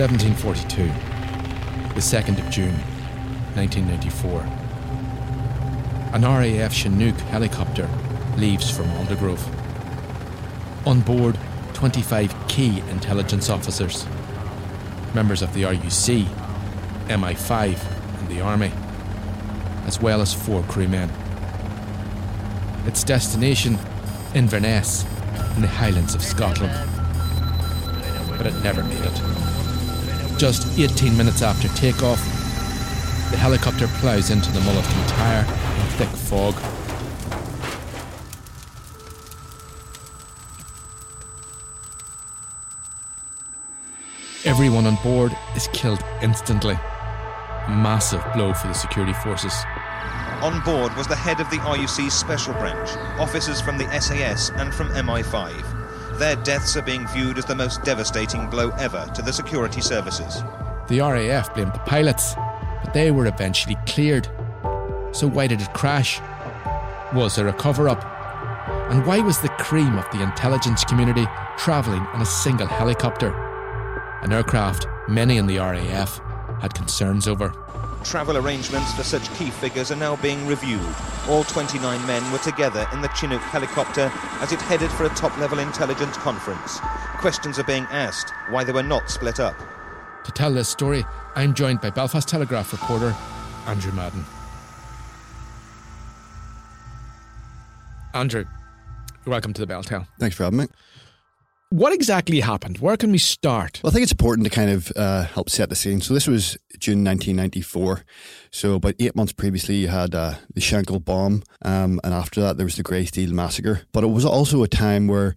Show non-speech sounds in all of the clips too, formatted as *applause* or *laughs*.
1742, the 2nd of June, 1994. An RAF Chinook helicopter leaves from Aldergrove. On board, 25 key intelligence officers, members of the RUC, MI5, and the Army, as well as four crewmen. Its destination, Inverness, in the Highlands of Scotland. But it never made it. Just 18 minutes after takeoff, the helicopter ploughs into the Mull of in thick fog. Everyone on board is killed instantly. A massive blow for the security forces. On board was the head of the RUC's special branch, officers from the SAS and from MI5. Their deaths are being viewed as the most devastating blow ever to the security services. The RAF blamed the pilots, but they were eventually cleared. So why did it crash? Was there a cover up? And why was the cream of the intelligence community travelling on a single helicopter? An aircraft many in the RAF had concerns over. Travel arrangements for such key figures are now being reviewed. All 29 men were together in the Chinook helicopter as it headed for a top level intelligence conference. Questions are being asked why they were not split up. To tell this story, I'm joined by Belfast Telegraph reporter Andrew Madden. Andrew, welcome to the Bell Tale. Thanks for having me. What exactly happened? Where can we start? Well, I think it's important to kind of uh, help set the scene. So this was June 1994. So about eight months previously, you had uh, the Shankill bomb, um, and after that, there was the Greysteel massacre. But it was also a time where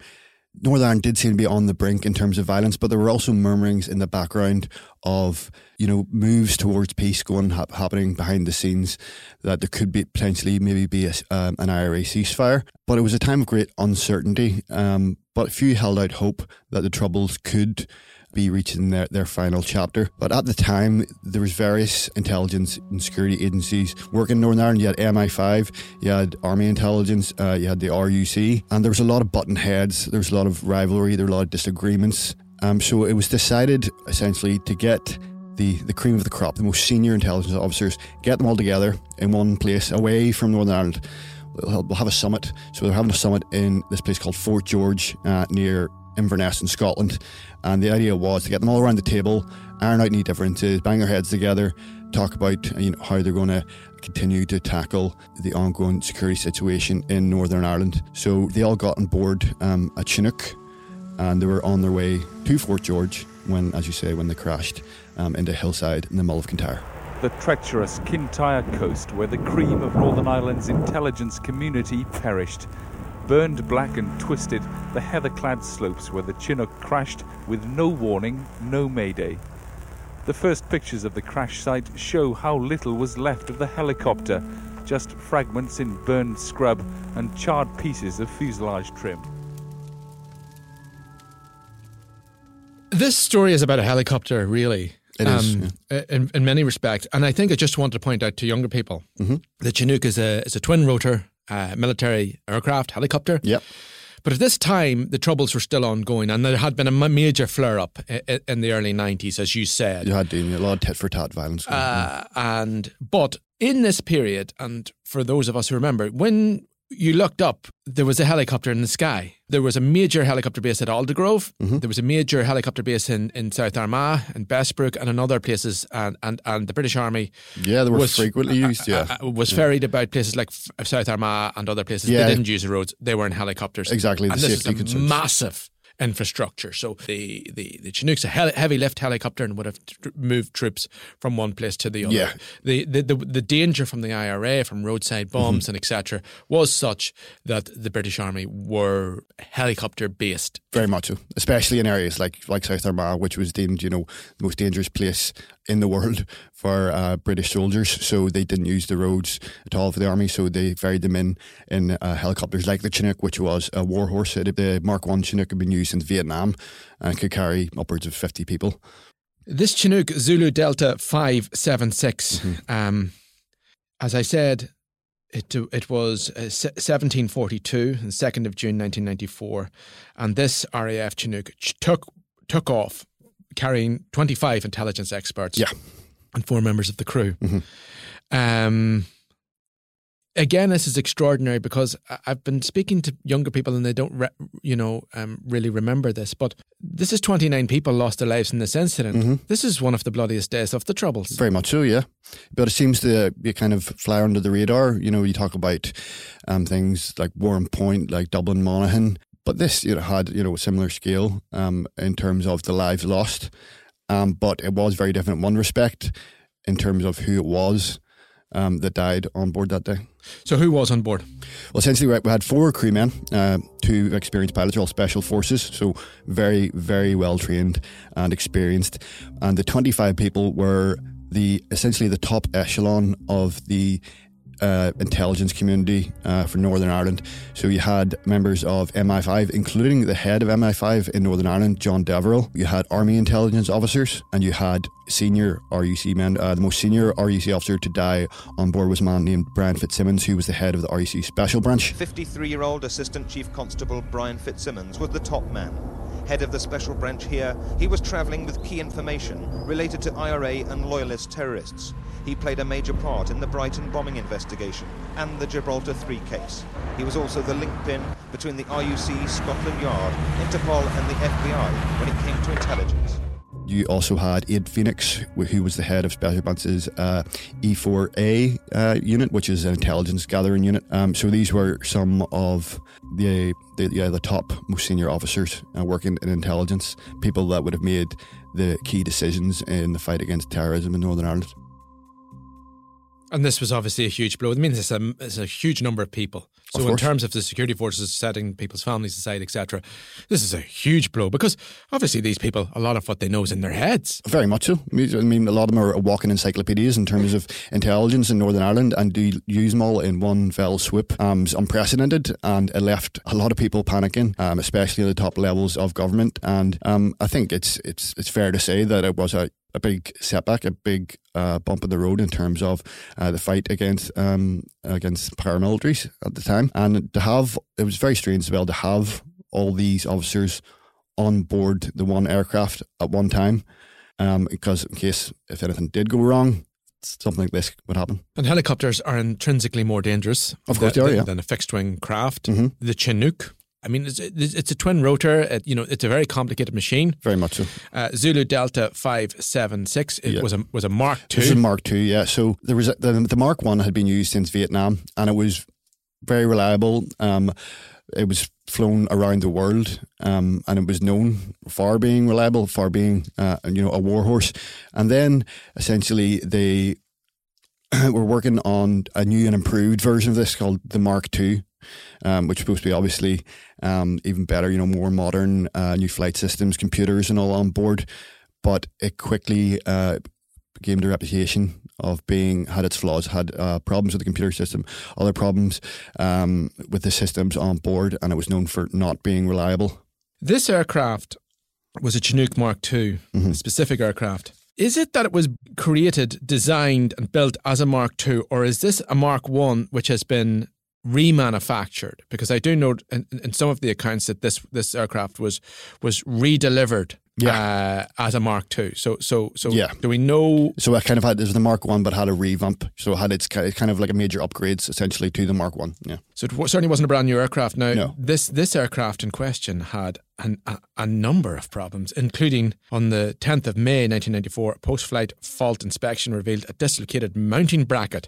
Northern Ireland did seem to be on the brink in terms of violence, but there were also murmurings in the background of you know moves towards peace going ha- happening behind the scenes. That there could be potentially maybe be a, um, an IRA ceasefire, but it was a time of great uncertainty. Um, but few held out hope that the troubles could be reaching their, their final chapter. But at the time, there was various intelligence and security agencies working in Northern Ireland. You had MI5, you had Army Intelligence, uh, you had the RUC, and there was a lot of button heads. There was a lot of rivalry. There were a lot of disagreements. Um, so it was decided essentially to get the, the cream of the crop, the most senior intelligence officers, get them all together in one place away from Northern Ireland. We'll, have a summit. So they're having a summit in this place called Fort George uh, near Inverness in Scotland. And the idea was to get them all around the table, iron out any differences, bang their heads together, talk about you know, how they're going to continue to tackle the ongoing security situation in Northern Ireland. So they all got on board um, at Chinook and they were on their way to Fort George when, as you say, when they crashed um, into Hillside in the Mull of Kintyre. The treacherous Kintyre coast, where the cream of Northern Ireland's intelligence community perished. Burned black and twisted, the heather clad slopes where the Chinook crashed with no warning, no mayday. The first pictures of the crash site show how little was left of the helicopter just fragments in burned scrub and charred pieces of fuselage trim. This story is about a helicopter, really. It is, um, in, in many respects. And I think I just wanted to point out to younger people Mm-hmm. the Chinook is a, is a twin rotor uh, military aircraft, helicopter. Yep. But at this time, the troubles were still ongoing, and there had been a major flare up in, the early 90s, as you said. You had to, a lot of tit for tat violence. going. Uh, and but in this period, and for those of us who remember, when you looked up, there was a helicopter in the sky. There was a major helicopter base at Aldergrove. Mm-hmm. There was a major helicopter base in, in South Armagh and Bessbrook and in other places. And, and, and the British Army Yeah, they were was frequently used. Yeah, uh, uh, was ferried about places like F- South Armagh and other places. Yeah. They didn't use the roads; they were in helicopters. Exactly, the and this is a concerns. massive infrastructure. So the the the Chinook's a heli- heavy lift helicopter and would have tr- moved troops from one place to the other. Yeah. The, the the the danger from the IRA, from roadside Mm-hmm. bombs and etc., was such that the British Army were helicopter based. very much so. Especially in areas like like South Armagh, which was deemed, you know, the most dangerous place in the world *laughs* for uh, British soldiers. So they didn't use the roads at all for the army. So they ferried them in in uh, helicopters like the Chinook, which was a war horse. It- The Mark One Chinook had been used in Vietnam and could carry upwards of fifty people. This Chinook Zulu Delta 576, Mm-hmm. um, as I said, it, it was uh, 1742, the 2nd of June 1994, and this RAF Chinook ch- took, took off carrying 25 intelligence experts Yeah. Mm-hmm. and four members of the crew. Um, again, this is extraordinary because I've been speaking to younger people and they don't, re- you know, um, really remember this. But this is 29 people lost their lives in this incident. This is one of the bloodiest days of the Troubles. Very much so, yeah. But it seems to be kind of fly under the radar. You know, you talk about um, things like Warrenpoint, like Dublin Monaghan, but this you know had you know a similar scale um, in terms of the lives lost. Um, but it was very different in one respect in terms of who it was um, that died on board that day. So, who was on board? Well, essentially, we had four crewmen, uh, two experienced pilots, all special forces, so very, very well trained and experienced. And the 25 people were the essentially the top echelon of the uh, intelligence community uh, for Northern Ireland. So you had members of MI5, including the head of MI5 in Northern Ireland, John Deverell. You had Army intelligence officers, and you had senior RUC men. Uh, the most senior RUC officer to die on board was a man named Brian Fitzsimmons, who was the head of the RUC Special Branch. 53 year old Assistant Chief Constable Brian Fitzsimmons was the top man. Head of the special branch here, he was travelling with key information related to IRA and Loyalist terrorists. He played a major part in the Brighton bombing investigation and the Gibraltar 3 case. He was also the linchpin between the RUC, Scotland Yard, Interpol, and the FBI when it came to intelligence. You also had Ian Phoenix, who was the head of Special Branch's uh, E4A uh, unit, which is an intelligence gathering unit. Um, so these were some of the the, yeah, the top, most senior officers uh, working in intelligence, people that would have made the key decisions in the fight against terrorism in Northern Ireland. And this was obviously a huge blow. It means it's a, it's a huge number of people. So, Of in terms of the security forces setting people's families aside, etc., this is a huge blow because obviously these people, a lot of what they know is in their heads. Very much so. I mean- a lot of them are walking encyclopedias in terms of intelligence in Northern Ireland, and to use them all in one fell swoop um, is unprecedented, and it left a lot of people panicking, um, especially at the top levels of government. And um, I think it's it's it's fair to say that it was a a big setback, a big uh, bump in the road in terms of uh, the fight against um, against paramilitaries at the time, and to have it was very strange as well to have all these officers on board the one aircraft at one time, um, because in case if anything did go wrong, something like this would happen. And helicopters are intrinsically more dangerous Of course than, they are, yeah. than a fixed wing craft. Mhm. The Chinook. I mean, it's, it's a twin rotor. It, you know, it's a very complicated machine. Very much so. Uh, Zulu Delta five seven six. It Yeah. was a was a Mark two. This is a Mark II, yeah. So there was a, the the Mark One had been used since Vietnam, and it was very reliable. Um, it was flown around the world, um, and it was known for being reliable, for being uh, you know a warhorse. And then essentially they *clears throat* were working on a new and improved version of this called the Mark II. Um, which is supposed to be obviously um, even better, you know, more modern, uh, new flight systems, computers, and all on board. But it quickly uh, gained a reputation of being had its flaws, had uh, problems with the computer system, other problems um, with the systems on board, and it was known for not being reliable. This aircraft was a Chinook Mark II, a specific aircraft. Is it that it was created, designed, and built as a Mark II, or is this a Mark One which has been remanufactured? Because I do know in, in some of the accounts that this this aircraft was was redelivered uh, as a Mark II. So, so, so, Yeah. do we know? So I kind of had there's the Mark One, but had a revamp. So it had its kind of like a major upgrades essentially to the Mark One. Yeah. So it certainly wasn't a brand new aircraft. Now, No. this this aircraft in question had an, a, a number of problems, including on the 10th of May 1994, post-flight fault inspection revealed a dislocated mounting bracket,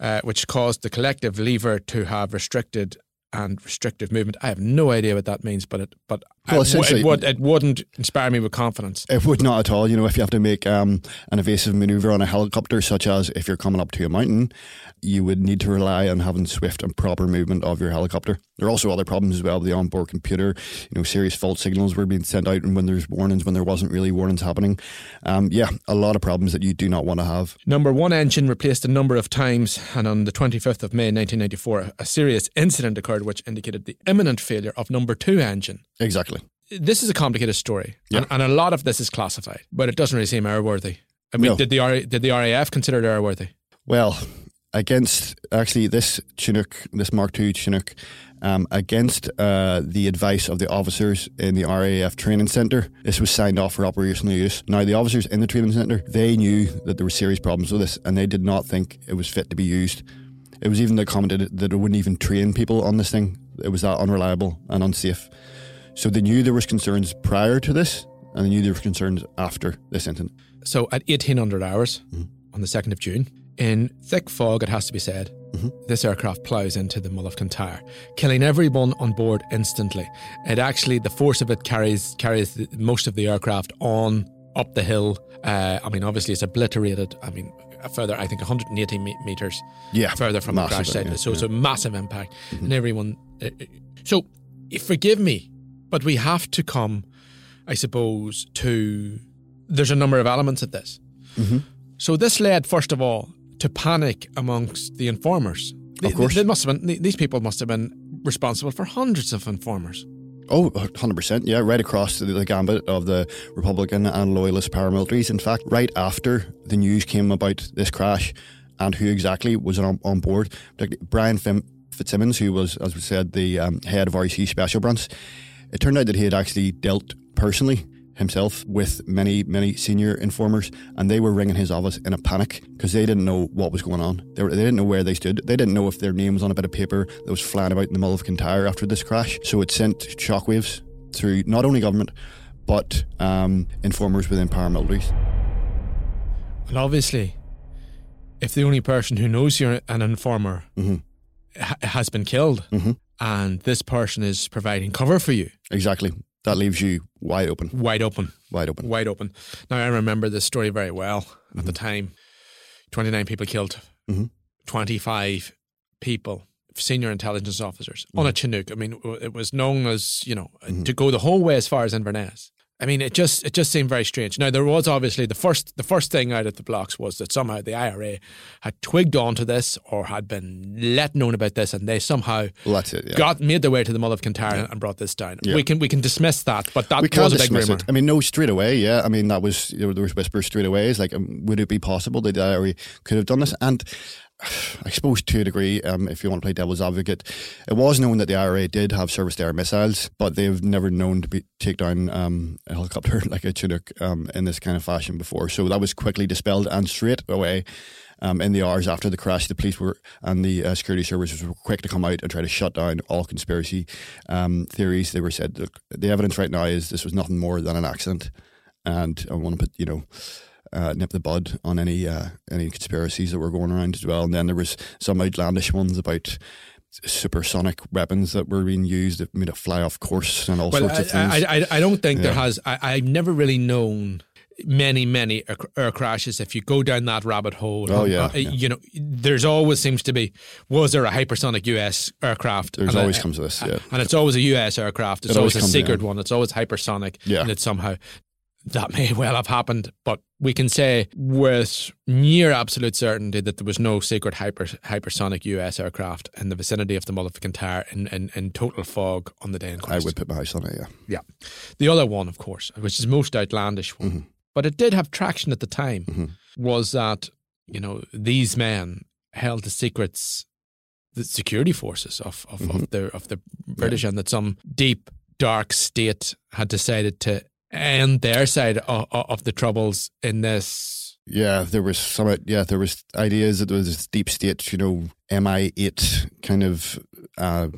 uh, which caused the collective lever to have restricted and restrictive movement. I have no idea what that means, but it but Well, it, essentially- it, would, it wouldn't inspire me with confidence. It would not at all. You know, if you have to make um, an evasive maneuver on a helicopter, such as if you're coming up to a mountain, you would need to rely on having swift and proper movement of your helicopter. There are also other problems as well with the onboard computer. You know, serious fault signals were being sent out, and when there's warnings, when there wasn't really warnings happening. Um, yeah, a lot of problems that you do not want to have. Number one engine replaced a number of times, and on the 25th of May 1994, a serious incident occurred which indicated the imminent failure of number two engine. Exactly. This is a complicated story, Yeah. and, and a lot of this is classified, but it doesn't really seem airworthy. I mean, No. did the did the RAF consider it airworthy? Well, against actually this Chinook, this Mark II Chinook, um, against uh, the advice of the officers in the RAF training centre, this was signed off for operational use. Now, the officers in the training centre, they knew that there were serious problems with this, and they did not think it was fit to be used. It was even commented that it wouldn't even train people on this thing. It was that unreliable and unsafe. So they knew there was concerns prior to this, and they knew there were concerns after this incident. So at 1800 hours Mm-hmm. on the 2nd of June, in thick fog, it has to be said, Mm-hmm. this aircraft ploughs into the Mull of Kintyre, killing everyone on board instantly. It actually, the force of it carries carries most of the aircraft on up the hill. Uh, I mean, obviously, it's obliterated. I mean, further, I think, 180 me- meters Yeah, further from the crash site. yeah, so it's yeah. Mm-hmm. a massive impact, and everyone. Uh, uh, so, forgive me, but we have to come, I suppose, to. There's a number of elements of this. Mm-hmm. So this led, first of all, to panic amongst the informers. They- Of course. they must have been. These people must have been responsible for hundreds of informers. Oh, 100%. Yeah, right across the, the gambit of the Republican and Loyalist paramilitaries. In fact, right after the news came about this crash and who exactly was on, on board, Brian Fim- Fitzsimmons, who was, as we said, the um, head of RUC Special Branch, it turned out that he had actually dealt personally himself with many, many senior informers, and they were ringing his office in a panic because they didn't know what was going on. They, were, they didn't know where they stood. They didn't know if their name was on a bit of paper that was flying about in the Mull of Kintyre after this crash. So it sent shockwaves through not only government, but um, informers within paramilitaries. And obviously, if the only person who knows you're an informer Mhm. ha- has been killed, Mhm. And this person is providing cover for you, Exactly. That leaves you wide open. wide open. Wide open. wide open. Now I remember this story very well at the mm-hmm. time. Twenty nine people killed, Mhm. twenty five people, senior intelligence officers on mm-hmm. a Chinook. I mean, it was known as you know mm-hmm. to go the whole way as far as Inverness. I mean, it just it just seemed very strange. Now there was obviously the first the first thing out of the blocks was that somehow the IRA had twigged onto this or had been let known about this, and they somehow Well, it. Yeah. got made their way to the Mull of Kintyre and brought this down. Yeah. We can we can dismiss that, but that we was a big rumor. it. I mean, no, straight away, yeah. I mean, that was you know, there was whispers straight away. It's like, um, would it be possible that the IRA could have done this? And *sighs* I suppose to a degree, um, if you want to play devil's advocate, it was known that the IRA did have surface to air missiles, but they've never known to be, take down um, a helicopter *laughs* like a Chinook um, in this kind of fashion before. So that was quickly dispelled, and straight away. Um, in the hours after the crash, the police were and the uh, security services were quick to come out and try to shut down all conspiracy um, theories. They were said, look, the evidence right now is this was nothing more than an accident, and I want to put you know uh, nip the bud on any uh, any conspiracies that were going around as well. And then there was some outlandish ones about supersonic weapons that were being used that made it fly off course and all Well, sorts of I, things. I, I, I don't think there has. I, I've never really known many, many air, crashes. If you go down that rabbit hole, Oh, yeah, uh, yeah. you know, there's always seems to be. Was there a hypersonic U.S. aircraft? There's And, always comes to this, yeah. and it's always a U.S. aircraft. It's It always always a secret yeah. one. It's always hypersonic. Yeah. and it's somehow. That may *laughs* well have happened, but we can say with near absolute certainty that there was no secret hyper, hypersonic US aircraft in the vicinity of the Mull of Kintyre in, in, in total fog on the day in question. I would put my house on it. Yeah, Yeah. The other one, of course, which is most outlandish one, Mm-hmm. but it did have traction at the time, was that, you know, these men held the secrets, the security forces of, of, Mm-hmm. of, the, of the British, and that some deep, dark state had decided to and their side of, of the troubles in this. Yeah, there was some. Yeah, there was ideas that there was this deep state, you know, MI eight kind of uh,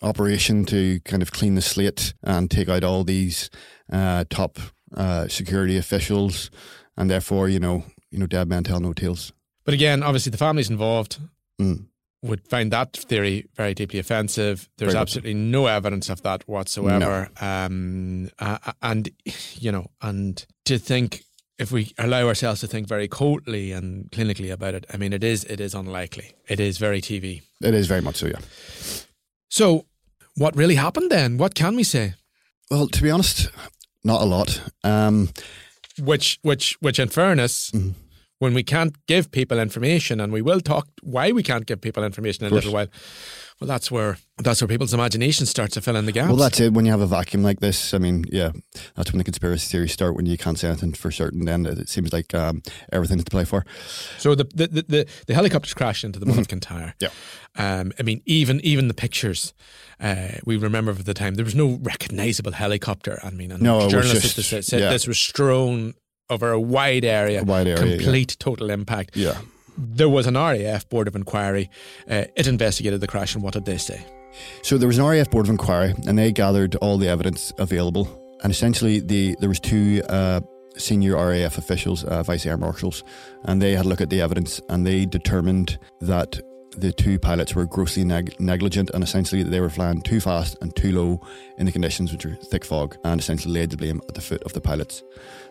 operation to kind of clean the slate and take out all these uh, top uh, security officials, and therefore, you know, you know, dead men tell no tales. But again, obviously, the families involved Mm. Would find that theory very deeply offensive. There's Very absolutely no evidence of that whatsoever. Um, uh, and you know, and to think if we allow ourselves to think very coldly and clinically about it, I mean, it is it is unlikely. It is very TV. It is very much so. Yeah. So, what really happened then? What can we say? Well, to be honest, not a lot. Um, Which, which, which, in fairness. Mm-hmm. When we can't give people information, and we will talk why we can't give people information in a little while. Well, that's where that's where people's imagination starts to fill in the gaps. well, that's it. When you have a vacuum like this, I mean, yeah, that's when the conspiracy theories start. When you can't say anything for certain, then it seems like um, everything's to play for. So the the, the, the, the helicopters crashed into the Mull of Kintyre. Yeah. Um, I mean, even even the pictures uh, we remember of the time, there was no recognisable helicopter. I mean, and No, journalists just- said, said yeah. this was strewn over a wide area, A wide area, yeah. complete total impact. Yeah. There was an RAF board of inquiry. Uh, it investigated the crash, and what did they say? So there was an RAF board of inquiry, and they gathered all the evidence available. And essentially, the there was two uh, senior RAF officials, uh, vice air marshals, and they had a look at the evidence, and they determined that the two pilots were grossly neg- negligent, and essentially they were flying too fast and too low in the conditions, which were thick fog, and essentially laid the blame at the foot of the pilots.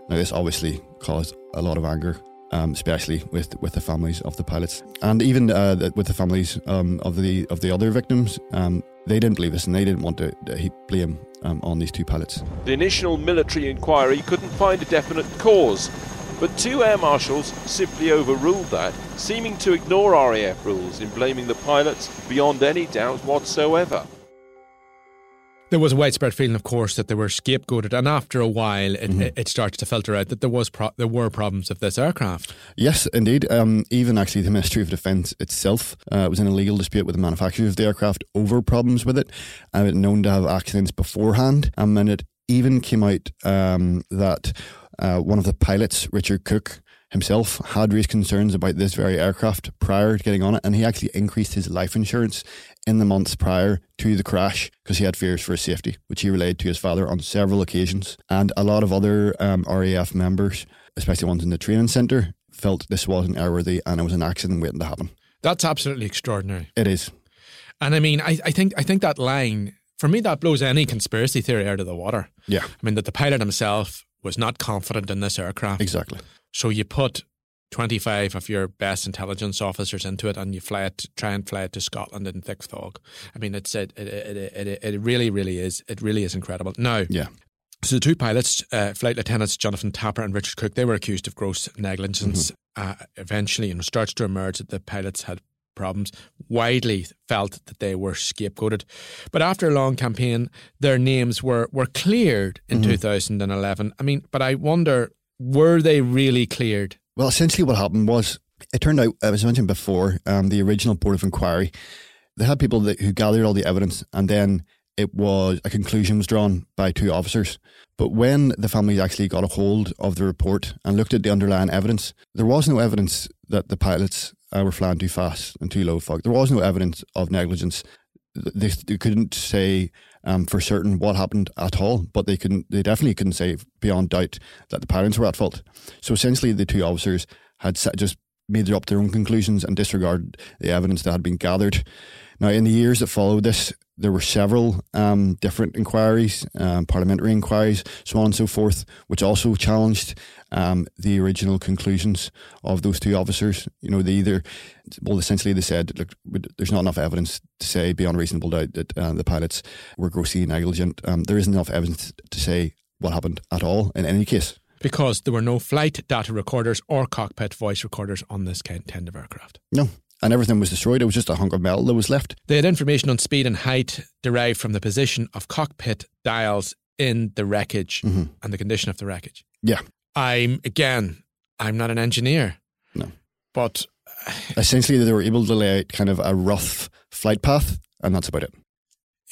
Now, this obviously caused a lot of anger. Um, especially with with the families of the pilots, and even uh, the- with the families um, of the of the other victims, um, they didn't believe this, and they didn't want to, to heap blame um, on these two pilots. The initial military inquiry couldn't find a definite cause, but two air marshals simply overruled that, seeming to ignore RAF rules in blaming the pilots beyond any doubt whatsoever. There was a widespread feeling, of course, that they were scapegoated, and after a while, it, Mm-hmm. it, it started to filter out that there was pro- there were problems with this aircraft. Yes, indeed. Um, even actually, the Ministry of Defence itself uh, was in a legal dispute with the manufacturers of the aircraft over problems with it, and it known to have accidents beforehand. Um, and it even came out um, that uh, one of the pilots, Richard Cook himself, had raised concerns about this very aircraft prior to getting on it, and he actually increased his life insurance in the months prior to the crash because he had fears for his safety, which he relayed to his father on several occasions. And a lot of other um, RAF members, especially ones in the training centre, felt this wasn't airworthy and it was an accident waiting to happen. That's absolutely extraordinary. It is. And I mean, I, I think I think that line for me that blows any conspiracy theory out of the water. Yeah, I mean that the pilot himself was not confident in this aircraft. exactly. So you put twenty five of your best intelligence officers into it, and you fly it, try and fly it to Scotland in thick fog. I mean, it's it it, it, it, it really really is it really is incredible. Now, Yeah. so the two pilots, uh, flight lieutenants Jonathan Tapper and Richard Cook, they were accused of gross negligence. Uh, eventually, you know, starts to emerge that the pilots had problems. Widely felt that they were scapegoated, but after a long campaign, their names were were cleared in 2011. I mean, but I wonder, were they really cleared? Well, essentially, what happened was it turned out, as I mentioned before, um, the original board of inquiry, they had people that, who gathered all the evidence, and then it was a conclusion was drawn by two officers. But when the families actually got a hold of the report and looked at the underlying evidence, there was no evidence that the pilots uh, were flying too fast and too low fog. There was no evidence of negligence. They, they couldn't say um, for certain what happened at all, but they couldn't. They definitely couldn't say beyond doubt that the pilots were at fault. So essentially, the two officers had sa- just made up their own conclusions and disregarded the evidence that had been gathered. Now, in the years that followed this, there were several um, different inquiries, um, parliamentary inquiries, so on and so forth, which also challenged um, the original conclusions of those two officers. You know, they either, well, essentially they said, look, there's not enough evidence to say beyond reasonable doubt that uh, the pilots were grossly negligent. Um, there isn't enough evidence to say what happened at all in any case. Because there were no flight data recorders or cockpit voice recorders on this kind of aircraft. No. And everything was destroyed. It was just a hunk of metal that was left. They had information on speed and height derived from the position of cockpit dials in the wreckage Mhm. and the condition of the wreckage. Yeah. I'm, again, I'm not an engineer. No. But Essentially, they were able to lay out kind of a rough flight path, and that's about it.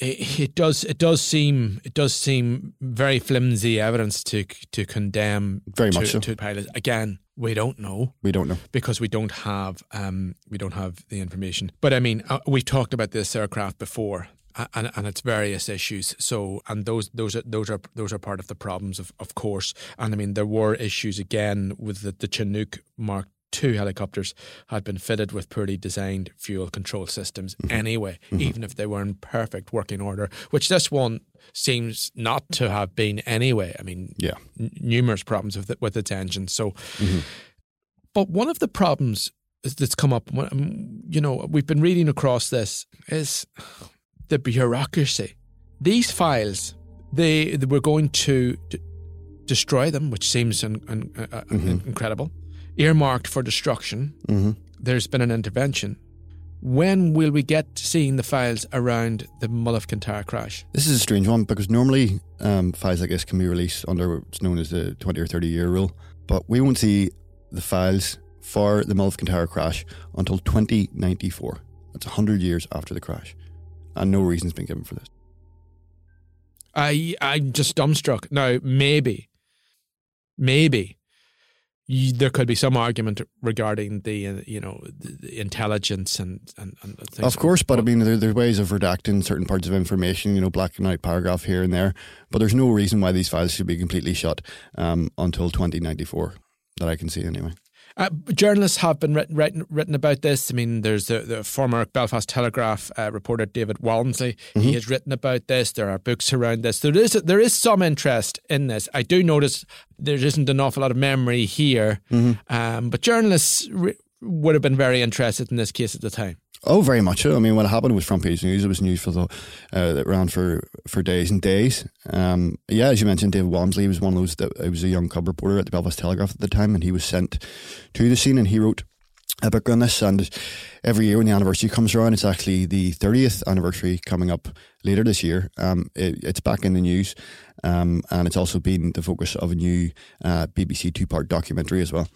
It, it does it does seem it does seem very flimsy evidence to to condemn Very to, much so. to pilots. Again, we don't know We don't know. because we don't have um, we don't have the information. But I mean, uh, we've talked about this aircraft before. And, and its various issues. So, and those those are those are those are part of the problems, of of course. And I mean, there were issues again with the, the Chinook Mark II helicopters had been fitted with poorly designed fuel control systems anyway, even if they were in perfect working order. Which this one seems not to have been anyway. I mean, Yeah. n- numerous problems with it, with its engine. So, but one of the problems that's come up, um, you know, we've been reading across this is the bureaucracy. These files, they, they were going to d- destroy them, which seems un, un, uh, uh, incredible. Earmarked for destruction. hmm There's been an intervention. When will we get seeing the files around the Mull of Kintyre crash? This is a strange one because normally um, files like this can be released under what's known as the 20 or 30 year rule, but we won't see the files for the Mull of Kintyre crash until 2094. That's 100 years after the crash. And no reason's been given for this. I I'm just dumbstruck. Now maybe, maybe y- there could be some argument regarding the uh, you know the, the intelligence and and, and things. Of course, but I mean, there, there's ways of redacting certain parts of information, you know, black and white paragraph here and there. But there's no reason why these files should be completely shut um, until 2094, that I can see anyway. Uh, journalists have been written, written written about this. I mean, there's the, the former Belfast Telegraph uh, reporter David Walmsley. He has written about this. There are books around this. There is there is some interest in this. I do notice there isn't an awful lot of memory here, um, but journalists re- would have been very interested in this case at the time. Oh, very much so. I mean, when it happened was front page news. It was news for the uh, that ran for, for days and days. Um, yeah, as you mentioned, David Walmsley was one of those that he was a young cub reporter at the Belfast Telegraph at the time, and he was sent to the scene and he wrote a book on this. And every year when the anniversary comes around, it's actually the 30th anniversary coming up later this year. Um, it, it's back in the news, um, and it's also been the focus of a new uh, BBC two part documentary as well.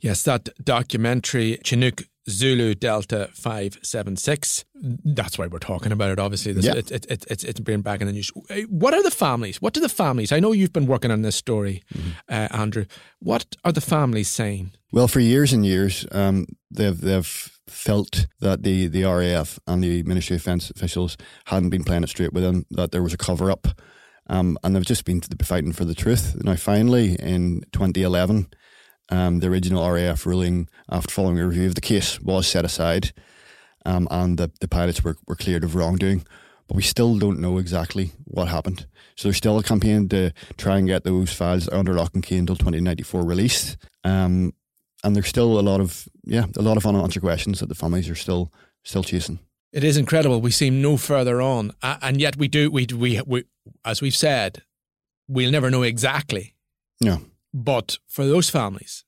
Yes, that documentary, Chinook Zulu Delta 576. That's why we're talking about it, obviously. This, Yeah. it, it, it, it's, it's been back in the news. Uh, What are the families? What do the families? I know you've been working on this story, uh, Andrew. What are the families saying? Well, for years and years, um, they've they've felt that the, the RAF and the Ministry of Defence officials hadn't been playing it straight with them, that there was a cover up, um, and they've just been fighting for the truth. Now, finally, in 2011, um, the original RAF ruling, after following a review of the case, was set aside, um, and the, the pilots were, were cleared of wrongdoing. But we still don't know exactly what happened. So there's still a campaign to try and get those files under lock and key until 2094 released. Um, and there's still a lot of yeah, a lot of unanswered questions that the families are still still chasing. It is incredible. We seem no further on, A- and yet we do. We we we as we've said, we'll never know exactly. No. But for those families,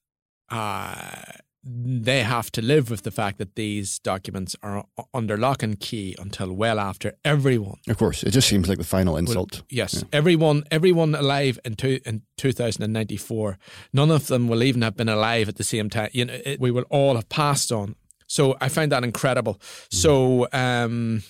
uh, they have to live with the fact that these documents are under lock and key until well after everyone. Of course, it just seems like the final insult. Yes, everyone, everyone alive in two, in 2094, none of them will even have been alive at the same time. You know, it, we will all have passed on. So I find that incredible. So, um,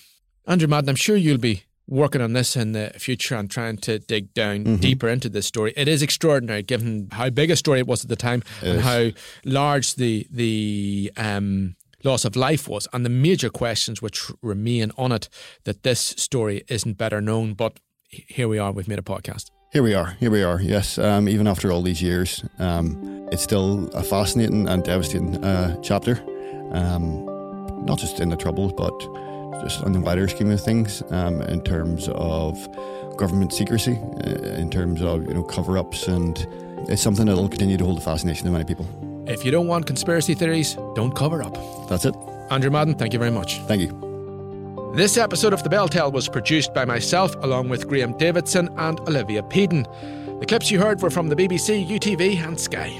Andrew Madden, I'm sure you'll be working on this in the future and trying to dig down deeper into this story. It is extraordinary, given how big a story it was at the time and is. how large the the um, loss of life was, and the major questions which remain on it. That this story isn't better known, but here we are. We've made a podcast. Here we are. Here we are. Yes, um, even after all these years, um, it's still a fascinating and devastating uh, chapter. Um, not just in the troubles, but just on the wider scheme of things, um, in terms of government secrecy, uh, in terms of you know cover-ups, and it's something that will continue to hold the fascination of many people. If you don't want conspiracy theories, don't cover up. That's it. Andrew Madden, thank you very much. Thank you. This episode of The Bell Tell was produced by myself, along with Graham Davidson and Olivia Peden. The clips you heard were from the BBC, UTV, and Sky.